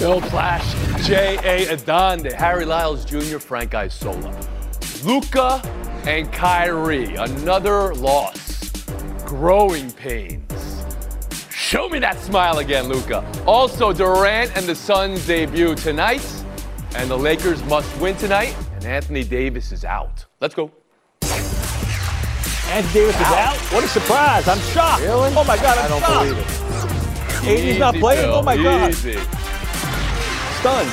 Bill Plaschke, J.A. Adande, Harry Lyles Jr., Frank Isola. Luka and Kyrie, another loss. Growing pains. Show me that smile again, Luka. Also, Durant and the Suns debut tonight, and the Lakers must win tonight, and Anthony Davis is out. Let's go. Anthony Davis is out. What a surprise! I'm shocked. Really? Oh my God! I'm I don't shocked. believe it. AD's not playing. Bill, Oh my God! Stunned.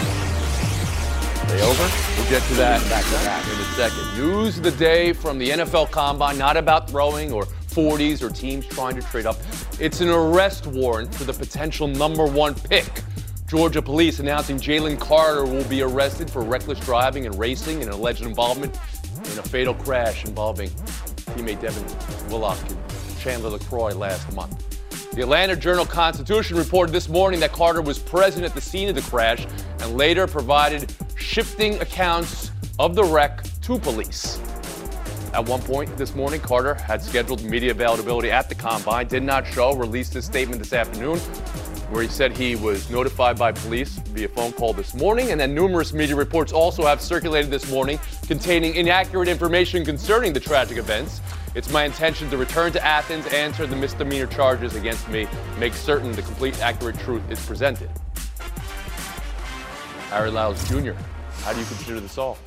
They over? We'll get to that back to back in a second. News of the day from the NFL Combine, not about throwing or 40s or teams trying to trade up. It's an arrest warrant for the potential number one pick. Georgia police announcing Jalen Carter will be arrested for reckless driving and racing and alleged involvement in a fatal crash involving teammate Devin Willock and Chandler LaCroix last month. The Atlanta Journal Constitution reported this morning that Carter was present at the scene of the crash and later provided shifting accounts of the wreck to police. At one point this morning, Carter had scheduled media availability at the combine, did not show, released his statement this afternoon where he said he was notified by police via phone call this morning, and then numerous media reports also have circulated this morning containing inaccurate information concerning the tragic events. It's my intention to return to Athens, answer the misdemeanor charges against me, make certain the complete accurate truth is presented. Harry Lyles Jr., how do you consider this all?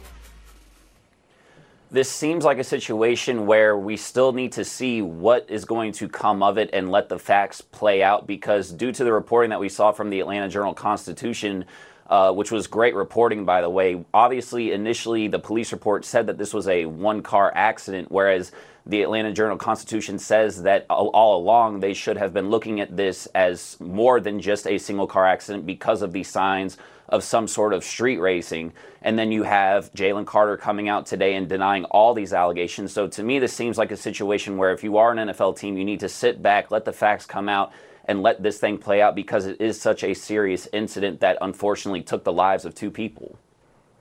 This seems like a situation where we still need to see what is going to come of it and let the facts play out because, due to the reporting that we saw from the Atlanta Journal Constitution, uh, which was great reporting, by the way, obviously, initially the police report said that this was a one car accident, whereas the Atlanta Journal Constitution says that all, along they should have been looking at this as more than just a single car accident because of the signs of some sort of street racing. And then you have Jalen Carter coming out today and denying all these allegations. So to me, this seems like a situation where if you are an NFL team, you need to sit back, let the facts come out, and let this thing play out because it is such a serious incident that unfortunately took the lives of two people.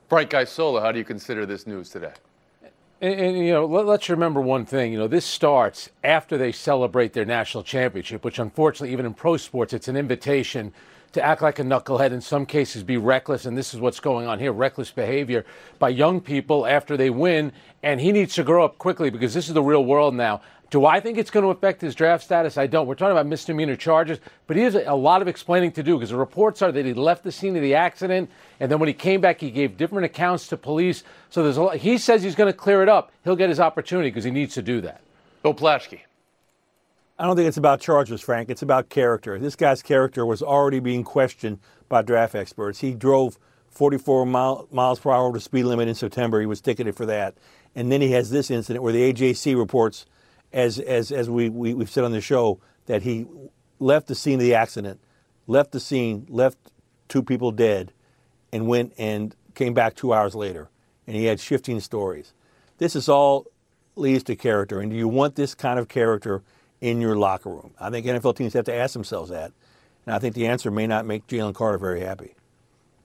Frank Isola, how do you consider this news today? And, and, you know, let, us remember one thing. You know, this starts after they celebrate their national championship, which unfortunately, even in pro sports, it's an invitation to act like a knucklehead, in some cases be reckless, and this is what's going on here reckless behavior by young people after they win. And he needs to grow up quickly because this is the real world now. Do I think it's going to affect his draft status? I don't. We're talking about misdemeanor charges, but he has a lot of explaining to do because the reports are that he left the scene of the accident, and then when he came back, he gave different accounts to police. So there's a lot. He says he's going to clear it up. He'll get his opportunity because he needs to do that. Bill Plaschke. I don't think it's about charges, Frank. It's about character. This guy's character was already being questioned by draft experts. He drove 44 mile, miles per hour over the speed limit in September. He was ticketed for that. And then he has this incident where the AJC reports, as, as, as we, we, we've said on the show, that he left the scene of the accident, left the scene, left two people dead, and went and came back two hours later. And he had shifting stories. This is all leads to character. And do you want this kind of character in your locker room? I think NFL teams have to ask themselves that. And I think the answer may not make Jalen Carter very happy.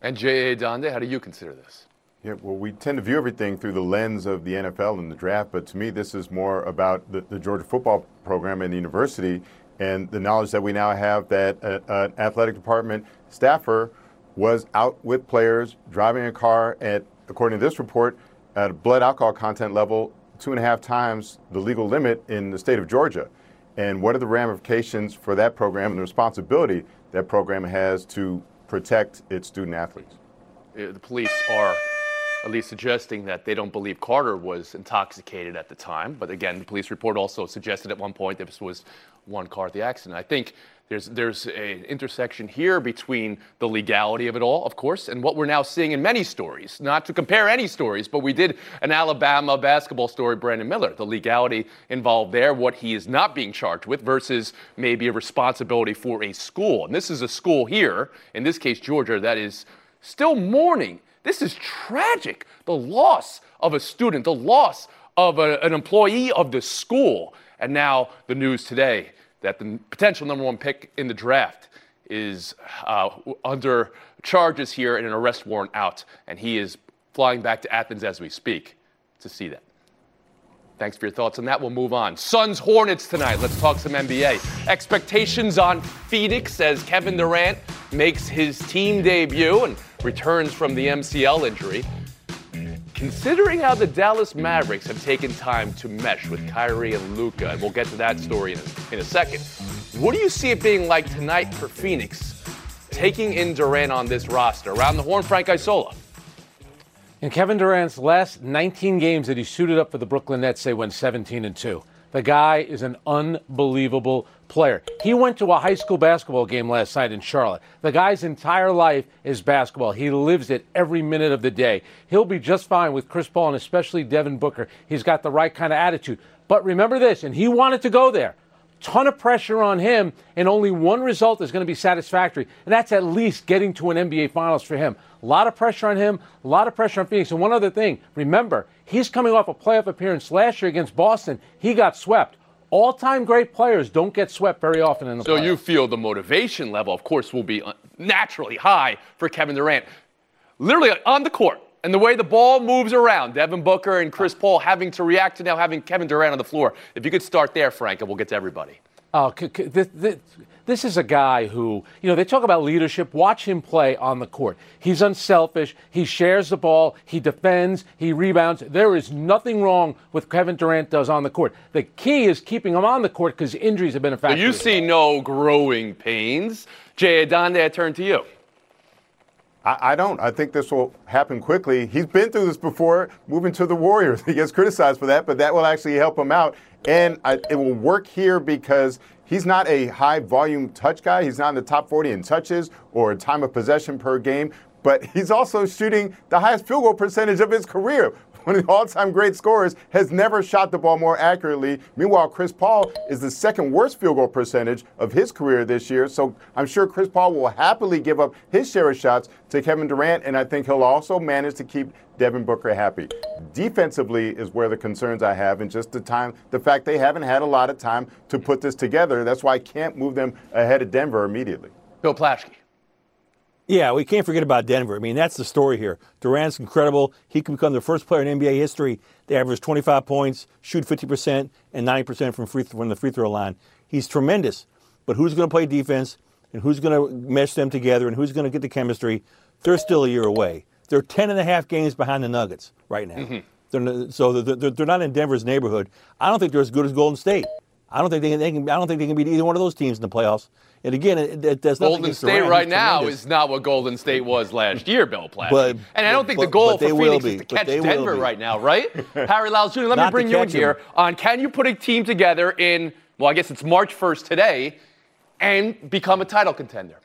And J.A. Adande, how do you consider this? Yeah, well, we tend to view everything through the lens of the NFL and the draft, but to me, this is more about the, the Georgia football program and the university and the knowledge that we now have that uh, an athletic department staffer was out with players driving a car at, according to this report, at a blood alcohol content level two and a half times the legal limit in the state of Georgia. And what are the ramifications for that program and the responsibility that program has to protect its student athletes? Uh, The police are at least suggesting that they don't believe Carter was intoxicated at the time. But again, the police report also suggested at one point that this was one car at the accident. I think There's, there's an intersection here between the legality of it all, of course, and what we're now seeing in many stories. Not to compare any stories, but we did an Alabama basketball story, Brandon Miller. The legality involved there, what he is not being charged with, versus maybe a responsibility for a school. And this is a school here, in this case, Georgia, that is still mourning. This is tragic. The loss of a student, the loss of a, an employee of the school. And now the news today that the potential number one pick in the draft is uh, under charges here and an arrest warrant out. And he is flying back to Athens as we speak to see that. Thanks for your thoughts on that. We'll move on. Suns Hornets tonight. Let's talk some NBA. Expectations on Phoenix as Kevin Durant makes his team debut and returns from the MCL injury. Considering how the Dallas Mavericks have taken time to mesh with Kyrie and Luka, and we'll get to that story in a, in a second, what do you see it being like tonight for Phoenix, taking in Durant on this roster? Around the horn, Frank Isola. In Kevin Durant's last 19 games that he suited up for the Brooklyn Nets, they went 17 and 2. The guy is an unbelievable player. He went to a high school basketball game last night in Charlotte. The guy's entire life is basketball. He lives it every minute of the day. He'll be just fine with Chris Paul and especially Devin Booker. He's got the right kind of attitude. But remember this, and he wanted to go there ton of pressure on him, and only one result is going to be satisfactory, and that's at least getting to an NBA Finals for him. A lot of pressure on him, a lot of pressure on Phoenix. And one other thing, remember, he's coming off a playoff appearance last year against Boston. He got swept. All time great players don't get swept very often in the So playoffs. you feel the motivation level, of course, will be uh, naturally high for Kevin Durant. Literally on the court, and the way the ball moves around, Devin Booker and Chris Paul having to react to now having Kevin Durant on the floor. If you could start there, Frank, and we'll get to everybody. Oh, c- c- this, this, this is a guy who, you know, they talk about leadership. Watch him play on the court. He's unselfish. He shares the ball. He defends. He rebounds. There is nothing wrong with Kevin Durant does on the court. The key is keeping him on the court because injuries have been a factor. So you see no growing pains. Jay Adande, I turn to you. I, I don't. I think this will happen quickly. He's been through this before, moving to the Warriors. He gets criticized for that, but that will actually help him out. And I, it will work here because he's not a high volume touch guy. He's not in the top 40 in touches or time of possession per game, but he's also shooting the highest field goal percentage of his career. One of the all-time great scorers has never shot the ball more accurately. Meanwhile, Chris Paul is the second worst field goal percentage of his career this year. So I'm sure Chris Paul will happily give up his share of shots to Kevin Durant, and I think he'll also manage to keep Devin Booker happy. Defensively is where the concerns I have, and just the time, the fact they haven't had a lot of time to put this together. That's why I can't move them ahead of Denver immediately. Bill Plaschke. Yeah, we can't forget about Denver. I mean, that's the story here. Durant's incredible. He can become the first player in NBA history to average 25 points, shoot 50%, and 90% from, free, from the free throw line. He's tremendous. But who's going to play defense, and who's going to mesh them together, and who's going to get the chemistry? They're still a year away. They're 10 and a half games behind the Nuggets right now. Mm-hmm. They're, so they're, they're not in Denver's neighborhood. I don't think they're as good as Golden State. I don't think they can, they can. I don't think they can beat either one of those teams in the playoffs. And again, it, it, there's nothing Golden State Durant. right now is not what Golden State was last year, Bill Plaschke. But- and I don't think the goal but for Phoenix be. is to catch Denver right now, right? Harry Lyles Jr., let me Not bring you in here on can you put a team together in, well, I guess it's March 1st today, and become a title contender?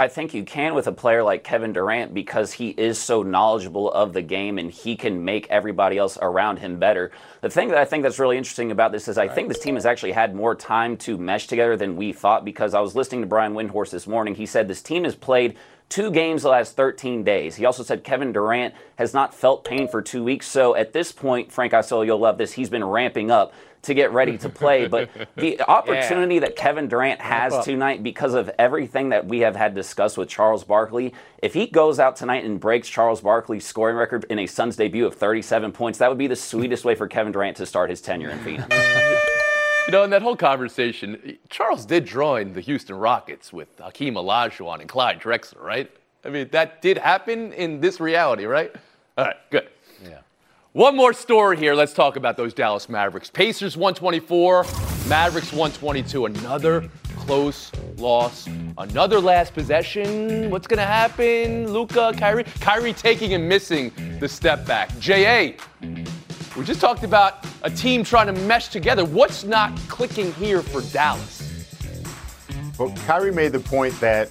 I think you can with a player like Kevin Durant because he is so knowledgeable of the game and he can make everybody else around him better. The thing that I think that's really interesting about this is I think this team has actually had more time to mesh together than we thought because I was listening to Brian Windhorst this morning. He said this team has played two games the last 13 days. He also said Kevin Durant has not felt pain for two weeks. So at this point, Frank Isola, you'll love this. He's been ramping up to get ready to play. But the opportunity that Kevin Durant has tonight because of everything that we have had discussed with Charles Barkley, if he goes out tonight and breaks Charles Barkley's scoring record in a Suns debut of 37 points, that would be the sweetest way for Kevin Durant to start his tenure in Phoenix. You know, in that whole conversation, Charles did join the Houston Rockets with Hakeem Olajuwon and Clyde Drexler, right? I mean, that did happen in this reality, right? All right, good. Yeah. One more story here. Let's talk about those Dallas Mavericks. Pacers 124, Mavericks 122. Another close loss. Another last possession. What's going to happen? Luka, Kyrie. Kyrie taking and missing the step back. J.A., we just talked about a team trying to mesh together. What's not clicking here for Dallas? But Kyrie made the point that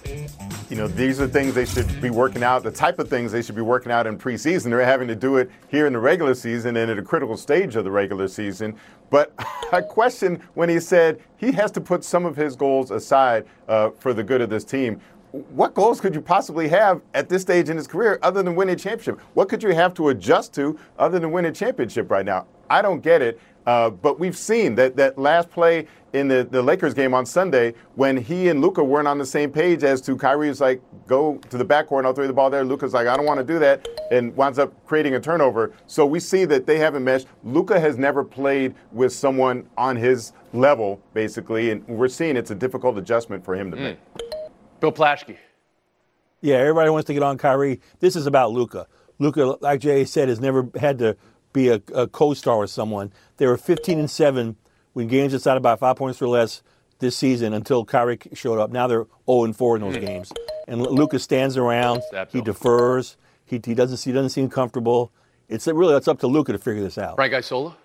you know, these are things they should be working out, the type of things they should be working out in preseason. They're having to do it here in the regular season and at a critical stage of the regular season. But I question when he said he has to put some of his goals aside uh, for the good of this team. What goals could you possibly have at this stage in his career other than winning a championship? What could you have to adjust to other than winning a championship right now? I don't get it. Uh, but we've seen that that last play in the, the Lakers game on Sunday when he and Luka weren't on the same page as to Kyrie was like, go to the backcourt and I'll throw the ball there. Luka's like, I don't want to do that, and winds up creating a turnover. So we see that they haven't meshed. Luka has never played with someone on his level, basically, and we're seeing it's a difficult adjustment for him to mm. make. Bill Plaschke. Yeah, everybody wants to get on Kyrie. This is about Luka. Luka, like Jay said, has never had to be a, a co-star with someone. They were 15 and seven when games decided by five points or less this season until Kyrie showed up. Now they're 0 and 4 in those games. And Lucas stands around. He defers. He, he doesn't he doesn't seem comfortable. It's really it's up to Luka to figure this out. Frank Isola.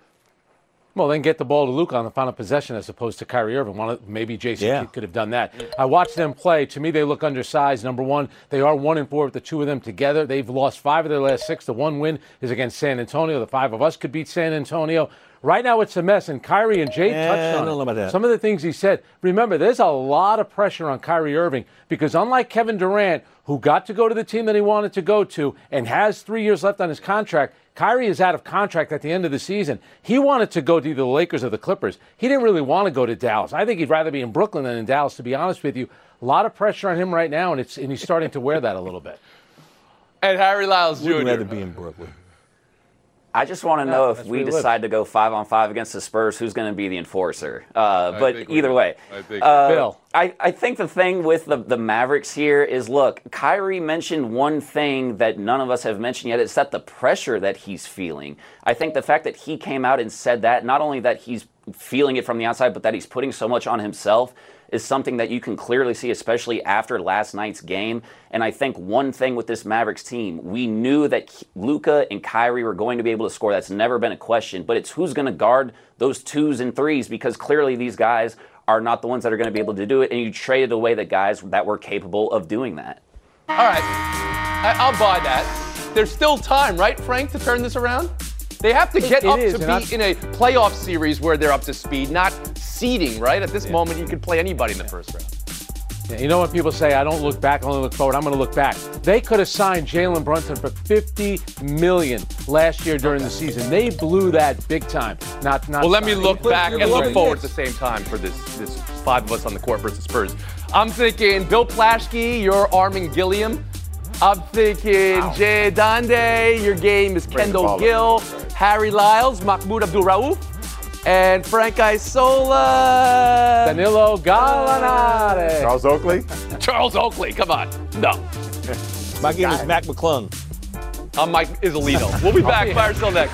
Well, then get the ball to Luka on the final possession as opposed to Kyrie Irving. One, maybe Jason yeah. could have done that. I watched them play. To me, they look undersized. Number one, they are one and four with the two of them together. They've lost five of their last six. The one win is against San Antonio. The five of us could beat San Antonio. Right now, it's a mess. And Kyrie and Jay yeah, touched on I don't know about that. some of the things he said. Remember, there's a lot of pressure on Kyrie Irving because unlike Kevin Durant, who got to go to the team that he wanted to go to and has three years left on his contract, Kyrie is out of contract at the end of the season. He wanted to go to either the Lakers or the Clippers. He didn't really want to go to Dallas. I think he'd rather be in Brooklyn than in Dallas, to be honest with you. A lot of pressure on him right now, and, it's, and he's starting to wear that a little bit. And Harry Lyles Jr. Would rather be in Brooklyn. I just want to know if we decide to go five on five against the Spurs, who's going to be the enforcer. Uh, but either way, I think, uh, Bill. I, I think the thing with the, the Mavericks here is look, Kyrie mentioned one thing that none of us have mentioned yet. It's that the pressure that he's feeling. I think the fact that he came out and said that, not only that he's feeling it from the outside, but that he's putting so much on himself is something that you can clearly see, especially after last night's game. And I think one thing with this Mavericks team, we knew that Luka and Kyrie were going to be able to score. That's never been a question. But it's who's going to guard those twos and threes because clearly these guys are not the ones that are going to be able to do it. And you traded away the guys that were capable of doing that. All right. I- will buy that. There's still time, right, Frank, to turn this around? They have to get it, up to be in a playoff series where they're up to speed, not seeding, right? At this yeah. moment, you could play anybody in the first round. Yeah, you know what people say, I don't look back, I only look forward, I'm going to look back. They could have signed Jalen Brunson for 50 million last year during the season. They blew that big time. Not, not well, let me look back and look forward at the same time for this, this five of us on the court versus Spurs. I'm thinking Bill Plaschke, you're Armen Gilliam. I'm thinking wow. Jay Adande, your game is Kendall Gill. Harry Lyles, Mahmoud Abdul Rauf, and Frank Isola. Danilo Gallinari. Charles Oakley. Charles Oakley, come on. No. My game is Mac McClung. I'm Mike Iuzzolino. We'll be back. Fire still next.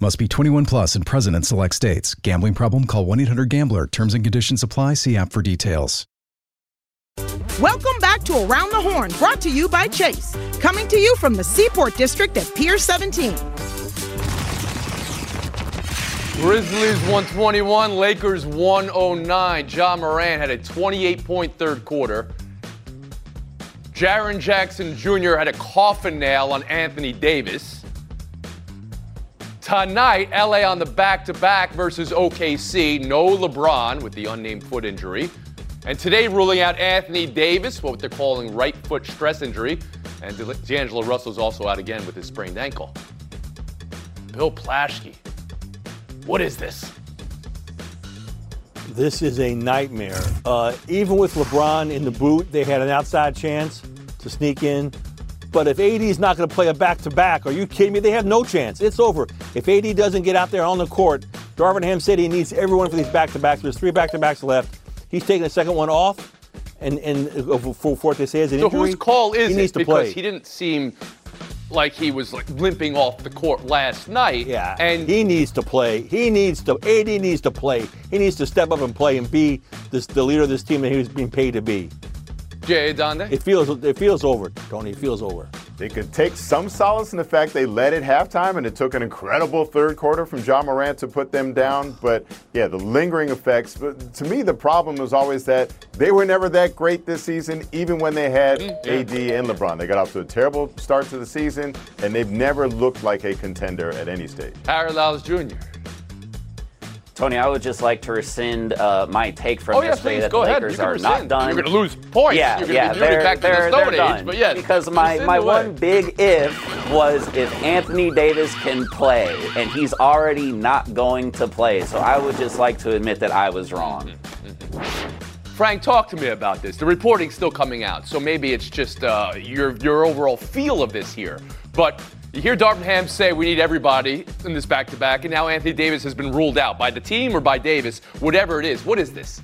Must be 21 plus and present in select states. Gambling problem? Call 1 800 GAMBLER. Terms and conditions apply. See app for details. Welcome back to Around the Horn, brought to you by Chase. Coming to you from the Seaport District at Pier 17. Grizzlies 121, Lakers 109. Ja Morant had a 28 point third quarter. Jaren Jackson Jr. had a coffin nail on Anthony Davis. Tonight, LA on the back to back versus OKC. No LeBron with the unnamed foot injury. And today, ruling out Anthony Davis, what they're calling right foot stress injury. And D'Angelo Russell's also out again with his sprained ankle. Bill Plaschke, what is this? This is a nightmare. Uh, even with LeBron in the boot, they had an outside chance to sneak in. But if AD is not going to play a back to back, are you kidding me? They have no chance. It's over. If AD doesn't get out there on the court, Darvin Ham said he needs everyone for these back to backs. There's three back to backs left. He's taking the second one off. And, and uh, for, what they say is an so injury. whose call is he it? needs to because play. he didn't seem like he was like limping off the court last night. Yeah, and he needs to play. He needs to. AD needs to play. He needs to step up and play and be this, the leader of this team that he was being paid to be. Jay Adande. It feels it feels over, Tony. It feels over. They could take some solace in the fact they led at halftime, and it took an incredible third quarter from Ja Morant to put them down. But yeah, the lingering effects. But to me, the problem was always that they were never that great this season, even when they had mm, AD and LeBron. They got off to a terrible start to the season, and they've never looked like a contender at any stage. Harry Lyles Jr. Tony, I would just like to rescind uh, my take from Oh, yesterday please, that go the ahead. Lakers You're rescind. not done. You're gonna lose points. Yeah, You're yeah, be- you're gonna be they're, to the they're, Stone they're Age, done. but yes, because my, my one big if was if Anthony Davis can play, and he's already not going to play. So I would just like to admit that I was wrong. Frank, talk to me about this. The reporting's still coming out, so maybe it's just uh, your your overall feel of this here. But you hear Darvin Ham say we need everybody in this back-to-back, and now Anthony Davis has been ruled out by the team or by Davis, whatever it is. What is this?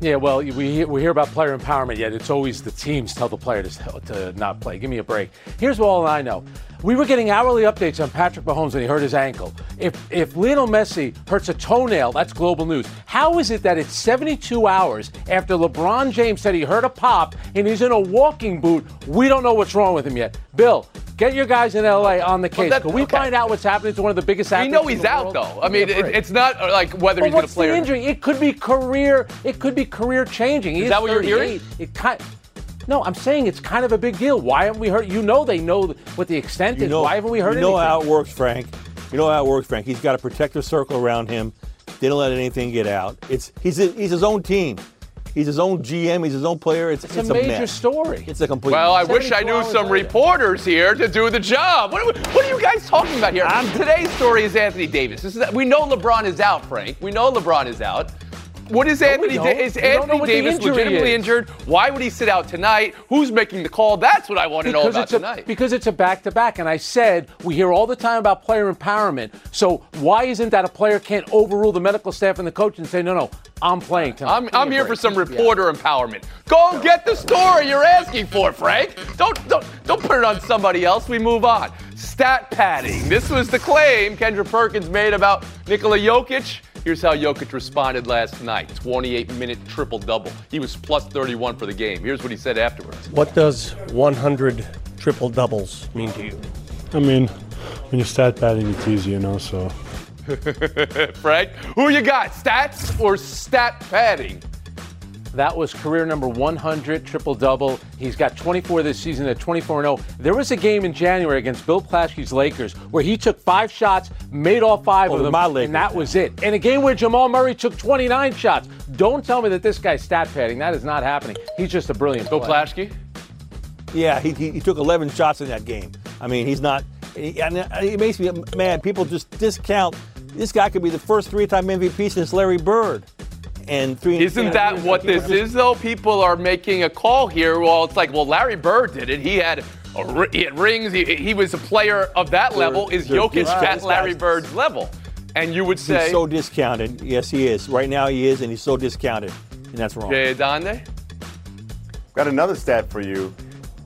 Yeah, well, we we hear about player empowerment, yet it's always the teams tell the player to, to not play. Give me a break. Here's all I know. We were getting hourly updates on Patrick Mahomes when he hurt his ankle. If if Lionel Messi hurts a toenail, that's global news. How is it that it's 72 hours after LeBron James said he hurt a pop and he's in a walking boot? We don't know what's wrong with him yet. Bill, get your guys in LA on the case. that- Can we okay. find out what's happening to one of the biggest actors? We athletes? know he's out, world? though. I mean, it, it's not like whether But he's going to play. what's the or injury? It could be career. It could be career changing. He Is that what you're hearing? It kind. No, I'm saying it's kind of a big deal. Why haven't we heard? You know, they know what the extent You is. know, Why haven't we heard you know anything? how it works, Frank. You know how it works, Frank. He's got a protective circle around him. They don't let anything get out. It's he's he's his own team. He's his own GM. He's his own player. It's, it's, it's a major mess. story. It's a complete. Well, I wish I knew some later. reporters here to do the job. What, are- what are you guys talking about here? Today's story is Anthony Davis. This is, we know LeBron is out, Frank. We know LeBron is out. What is Anthony? Da- is We don't know Anthony Davis legitimately is. injured? Why would he sit out tonight? Who's making the call? That's what I want to know about it's a, tonight. because it's a back-to-back, and I said we hear all the time about player empowerment. So why isn't that a player can't overrule the medical staff and the coach and say, no, no, I'm playing tonight? I'm, I'm here break. for some Yeah. reporter empowerment. Go get the story you're asking for, Frank. Don't, don't, don't put it on somebody else. We move on. Stat padding. This was the claim Kendrick Perkins made about Nikola Jokic. Here's how Jokic responded last night 28 minute triple double. He was plus 31 for the game. Here's what he said afterwards. What does 100 triple doubles mean to you? I mean, when you're stat padding, it's easy, you know, so. Frank, who you got? Stats or stat padding? That was career number 100 triple double. He's got 24 this season at 24 0. There was a game in January against Bill Plaschke's Lakers where he took five shots, made all five Oh, of them, my Lakers. and that was it. And a game where Jamal Murray took 29 shots. Don't tell me that this guy's stat padding. That is not happening. He's just a brilliant Bill player. Plaschke? Yeah, he, he, he took 11 shots in that game. I mean, he's not. He, and it makes me mad. People just discount. This guy could be the first three-time MVP since Larry Bird. And three. Isn't that what this is, though? People are making a call here. Well, it's like, well, Larry Bird did it. He had, a, ri- he had rings. He, he was a player of that level. Is they're Jokic discounted. at Larry Bird's level? And you would He's say, so discounted. Yes, he is. Right now, he is, and he's so discounted, and that's wrong. Jay Adande? Got another stat for you.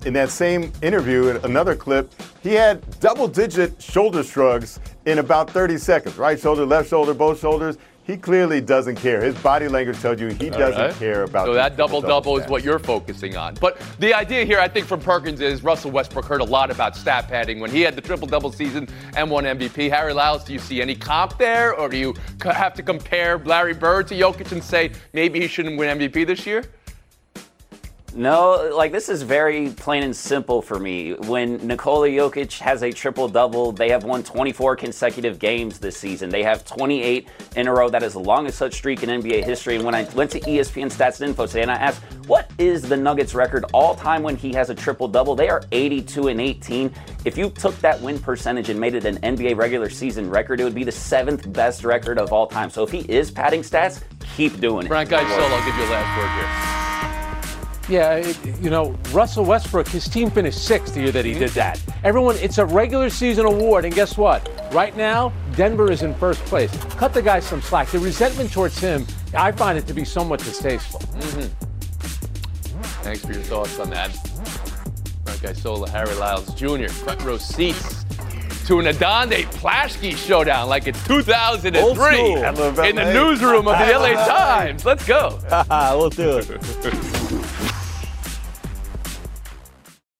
In that same interview, in another clip, he had double digit shoulder shrugs in about 30 seconds. Right shoulder, left shoulder, both shoulders. He clearly doesn't care. His body language tells you he doesn't right. care about. So that double double is what you're focusing on. But the idea here, I think, from Perkins is Russell Westbrook heard a lot about stat padding when he had the triple double season and won MVP. Harry Lyles, do you see any comp there, or do you have to compare Larry Bird to Jokic and say maybe he shouldn't win MVP this year? No, like this is very plain and simple for me. When Nikola Jokic has a triple double, they have won 24 consecutive games this season. They have 28 in a row. That is the longest such streak in NBA history. And when I went to ESPN Stats and Info today and I asked, what is the Nuggets record all time when he has a triple double? They are 82 and 18. If you took that win percentage and made it an NBA regular season record, it would be the seventh best record of all time. So if he is padding stats, keep doing it. Frank Isola, I'll give you a last word here. Yeah, it, you know, Russell Westbrook, his team finished sixth the year that he did that. Everyone, it's a regular season award, and guess what? Right now, Denver is in first place. Cut the guy some slack. The resentment towards him, I find it to be somewhat distasteful. Mm-hmm. Thanks for your thoughts on that. Frank Isola, Harry Lyles Jr., front row seats to an Adande Plaschke showdown like it's 2003 in the newsroom of the LA Times. Let's go. we'll do it.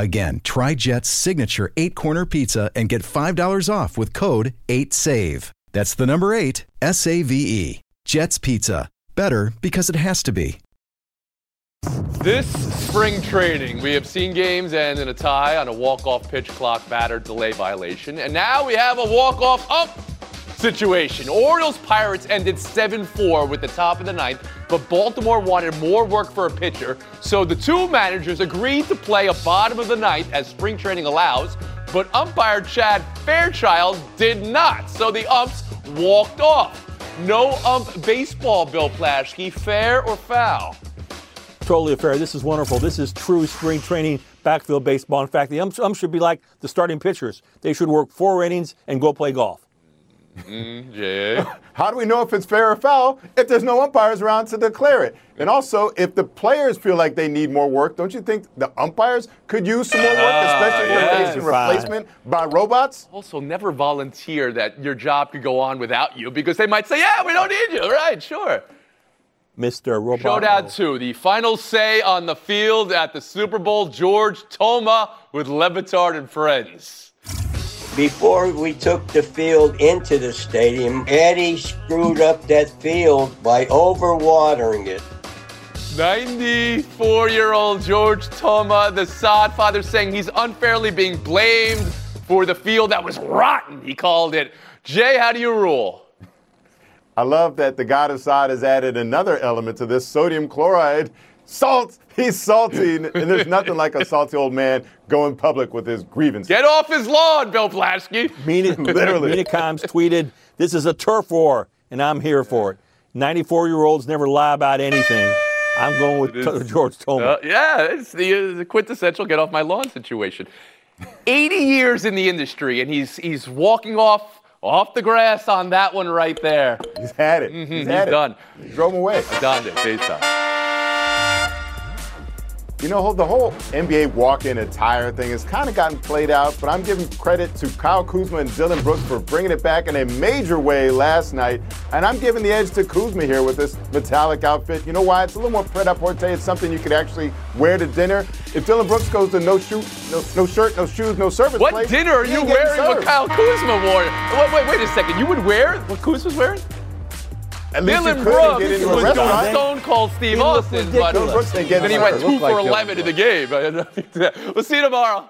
Again, try Jet's signature eight corner pizza and get $5 off with code 8SAVE. That's the number eight, S A V E. Jet's Pizza. Better because it has to be. This spring training, we have seen games end in a tie on a walk-off pitch clock batter delay violation, and now we have a walk-off up situation. Orioles Pirates ended 7 4 with the top of the ninth, but Baltimore wanted more work for a pitcher, so the two managers agreed to play a bottom of the ninth as spring training allows, but umpire Chad Fairchild did not, so the umps walked off. No ump baseball, Bill Plaschke. Fair or foul? Totally fair. This is wonderful. This is true spring training backfield baseball. In fact, the umps, umps should be like the starting pitchers. They should work four innings and go play golf. Mm, yeah. How do we know if it's fair or foul if there's no umpires around to declare it? And also, if the players feel like they need more work, don't you think the umpires could use some more work, ah, especially uh, yeah. replacement by robots? Also, never volunteer that your job could go on without you because they might say, "Yeah, we don't need you." Right? Sure. Mr. Robot. Showdown 2, the final say on the field at the Super Bowl, George Toma with Le Batard and friends. Before we took the field into the stadium, Eddie screwed up that field by overwatering it. 94 year old George Toma, the sod father, saying he's unfairly being blamed for the field that was rotten, he called it. Jay, how do you rule? I love that the God of Sod has added another element to this sodium chloride Salt. He's salty, and there's nothing like a salty old man going public with his grievances. Get off his lawn, Bill Plaschke. Mina, literally. Mina Kimes tweeted, "This is a turf war, and I'm here for it." 94 year olds never lie about anything. I'm going with is, George Toma. Uh, yeah, it's the, uh, the quintessential get off my lawn situation. 80 years in the industry, and he's he's walking off off the grass on that one right there. He's had it. Mm-hmm, he's, he's done. Drove him away. Done it. Base time. You know, the whole NBA walk-in attire thing has kind of gotten played out, but I'm giving credit to Kyle Kuzma and Dillon Brooks for bringing it back in a major way last night. And I'm giving the edge to Kuzma here with this metallic outfit. You know why? It's a little more pret-a-porter. It's something you could actually wear to dinner. If Dillon Brooks goes to no shoot, no, no shirt, no shoes, no service what dinner are you wearing what Kyle Kuzma wore? Wait, wait, wait a second. You would wear what Kuzma's wearing? At Dillon Brooks was doing Stone Cold Steve Austin, but then he went two for 11 in the game. we'll see you tomorrow.